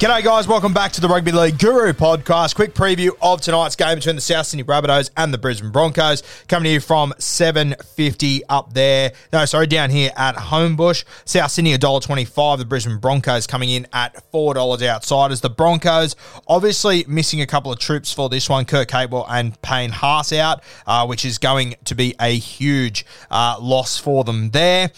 G'day, guys. Welcome back to the Rugby League Guru podcast. Quick preview of tonight's game between the South Sydney Rabbitohs and the Brisbane Broncos. Coming to you from 7.50 up there. No, sorry, down here at Homebush. South Sydney, $1.25. The Brisbane Broncos coming in at $4 outsiders. The Broncos obviously missing a couple of troops for this one. Kurt Capewell and Payne Haas out, uh, which is going to be a huge uh, loss for them there.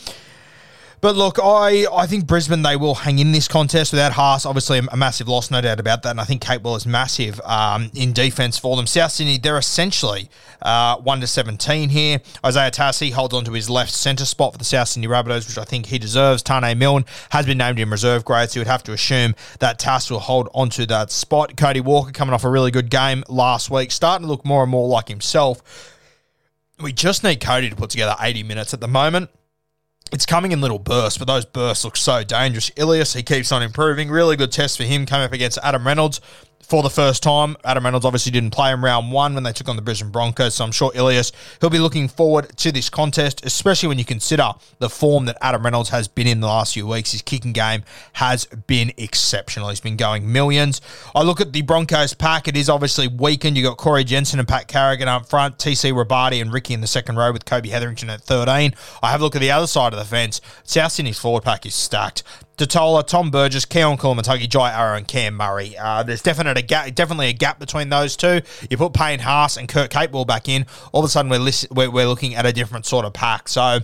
But look, I, I think Brisbane, they will hang in this contest without Haas. Obviously, a, massive loss, no doubt about that. And I think Capewell is massive um, in defence for them. South Sydney, they're essentially uh, 1 to 17 here. Isaiah Tassi holds on to his left centre spot for the South Sydney Rabbitohs, which I think he deserves. Taane Milne has been named in reserve grade, so you would have to assume that Tass will hold onto that spot. Cody Walker coming off a really good game last week, starting to look more and more like himself. We just need Cody to put together 80 minutes at the moment it's coming in little bursts, but those bursts look so dangerous. Ilias, he keeps on improving. Really good test for him coming up against Adam Reynolds for the first time. Adam Reynolds obviously didn't play in round one when they took on the Brisbane Broncos, so I'm sure Ilias, he'll be looking forward to this contest, especially when you consider the form that Adam Reynolds has been in the last few weeks. His kicking game has been exceptional. He's been going millions. I look at the Broncos pack. It is obviously weakened. You've got Corey Jensen and Pat Carrigan up front, TC Robati and Riki in the second row with Kobe Hetherington at 13. I have a look at the other side of the fence. South Sydney's forward pack is stacked. Tatola, Tom Burgess, Keaon Koloamatangi, Jai Arrow, and Cam Murray. Uh, there's definite a definitely a gap between those two. You put Payne Haas and Kurt Capewell back in, all of a sudden we're, list- we're, we're looking at a different sort of pack. So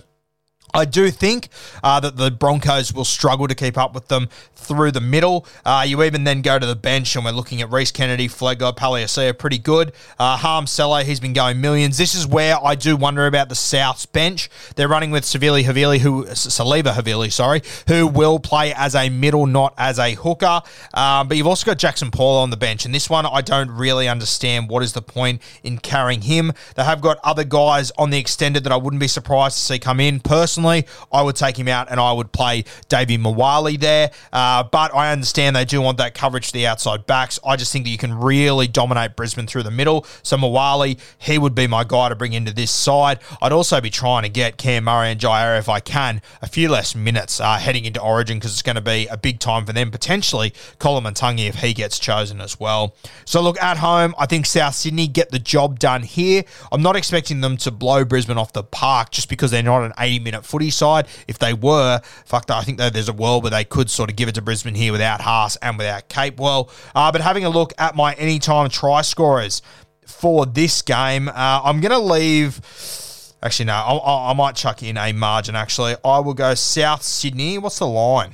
I do think uh, that the Broncos will struggle to keep up with them through the middle. Uh, you even then go to the bench, and we're looking at Rhys Kennedy, Flegler, Palasia, pretty good. Uh, Harm Sello, he's been going millions. This is where I do wonder about the South's bench. They're running with Savili Havili, who Siliva Havili, sorry, who will play as a middle, not as a hooker. Um, but you've also got Jackson Paul on the bench, and this one I don't really understand. What is the point in carrying him? They have got other guys on the extended that I wouldn't be surprised to see come in. Personally, I would take him out and I would play Davvy Moale there. Uh, but I understand they do want that coverage to the outside backs. I just think that you can really dominate Brisbane through the middle. So Mawali, he would be my guy to bring into this side. I'd also be trying to get Cam Murray and Jair, if I can, a few less minutes uh, heading into Origin because it's going to be a big time for them. Potentially Koloamatangi if he gets chosen as well. So look, at home, I think South Sydney get the job done here. I'm not expecting them to blow Brisbane off the park just because they're not an 80 minute footy side. If they were, fuck, I think there's a world where they could sort of give it to Brisbane here without Haas and without Capewell. Uh, but having a look at my anytime try scorers for this game, uh, I'm going to leave. Actually, no, I, I might chuck in a margin. Actually, I will go South Sydney. What's the line?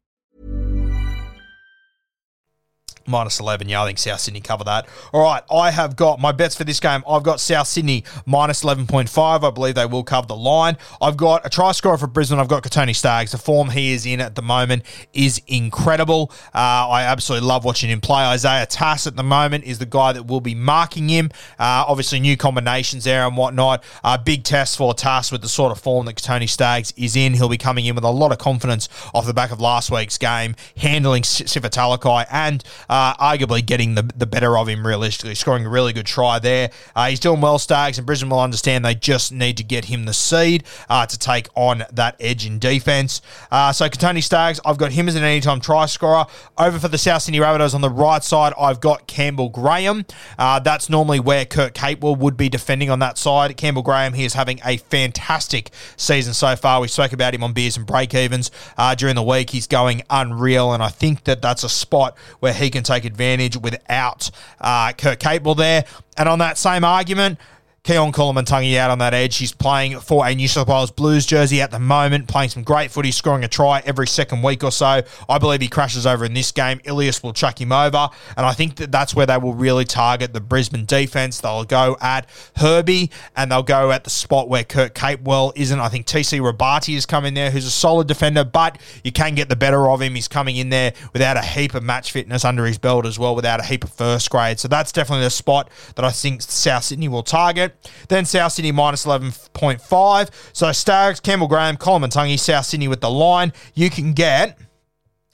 Minus 11. Yeah, I think South Sydney cover that. All right, I have got my bets for this game. I've got South Sydney minus 11.5. I believe they will cover the line. I've got a try scorer for Brisbane. I've got Kotoni Staggs. The form he is in at the moment is incredible. Uh, I absolutely love watching him play. Isaiah Tass at the moment is the guy that will be marking him. Uh, obviously, new combinations there and whatnot. Uh, big test for Tass with the sort of form that Kotoni Staggs is in. He'll be coming in with a lot of confidence off the back of last week's game, handling Sifa Talakai and uh, arguably getting the, the better of him realistically, scoring a really good try there. Uh, he's doing well, Staggs, and Brisbane will understand they just need to get him the seed uh, to take on that edge in defence. Uh, so, Kotoni Staggs, I've got him as an anytime try scorer. Over for the South Sydney Rabbitohs on the right side, I've got Campbell Graham. Uh, that's normally where Kurt Capewell would be defending on that side. Campbell Graham, he is having a fantastic season so far. We spoke about him on Beers and Break Evens uh, during the week. He's going unreal, and I think that that's a spot where he can take advantage without uh, Kurt Capewell there. And on that same argument, Keaon Koloamatangi out on that edge. He's playing for a New South Wales Blues jersey at the moment, playing some great footy, scoring a try every second week or so. I believe he crashes over in this game. Ilias will chuck him over, and I think that that's where they will really target the Brisbane defense. They'll go at Herbie, and they'll go at the spot where Kurt Capewell isn't. I think TC Robati is coming in there, who's a solid defender, but you can get the better of him. He's coming in there without a heap of match fitness under his belt as well, without a heap of first grade. So that's definitely the spot that I think South Sydney will target. Then South Sydney minus 11.5. So Staggs, Campbell Graham, Koloamatangi, South Sydney with the line. You can get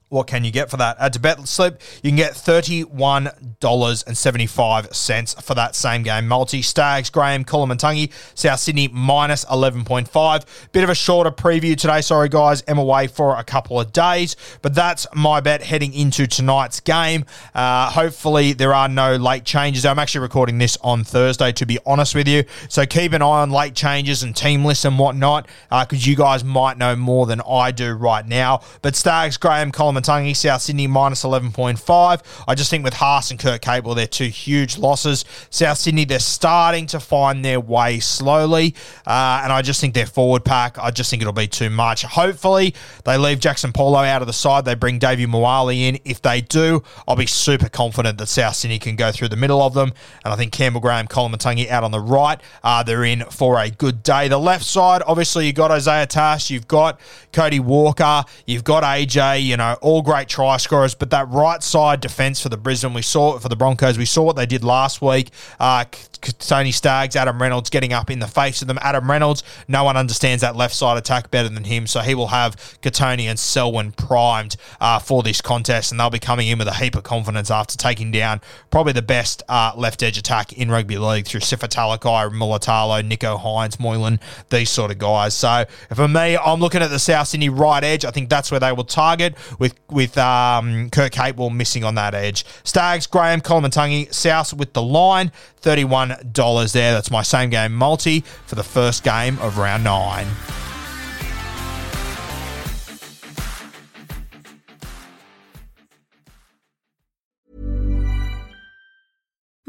what can you get for that? At to bet slip, you can get $31.75 for that same game. Multi Staggs, Graham, Koloamatangi, South Sydney minus 11.5. Bit of a shorter preview today. Sorry, guys. I'm away for a couple of days, but that's my bet heading into tonight's game. Uh, hopefully, there are no late changes. I'm actually recording this on Thursday, to be honest with you. So keep an eye on late changes and team lists and whatnot, because uh, you guys might know more than I do right now. But Staggs, Graham, Koloamatangi, Matangi, South Sydney minus 11.5. I just think with Haas and Kurt Cable, they're two huge losses. South Sydney, they're starting to find their way slowly. Uh, and I just think their forward pack, I just think it'll be too much. Hopefully, they leave Jackson Paulo out of the side. They bring Davvy Moale in. If they do, I'll be super confident that South Sydney can go through the middle of them. And I think Campbell Graham, Koloamatangi out on the right. Uh, they're in for a good day. The left side, obviously, you've got Isaiah Tass, you've got Cody Walker, you've got AJ, you know, all great try scorers, but that right side defense for the Brisbane, we saw it for the Broncos. We saw what they did last week. Uh, Tony Staggs, Adam Reynolds getting up in the face of them. Adam Reynolds, no one understands that left side attack better than him, so he will have Kotoni and Selwyn primed uh, for this contest, and they'll be coming in with a heap of confidence after taking down probably the best uh, left edge attack in rugby league through Sifa Talakai, Mulitalo, Nicho Hynes, Moylan, these sort of guys. So for me, I'm looking at the South Sydney right edge. I think that's where they will target with with um, Kurt Capewell missing on that edge. Staggs, Graham, Koloamatangi, South with the line, $31 there. That's my same game multi for the first game of round nine.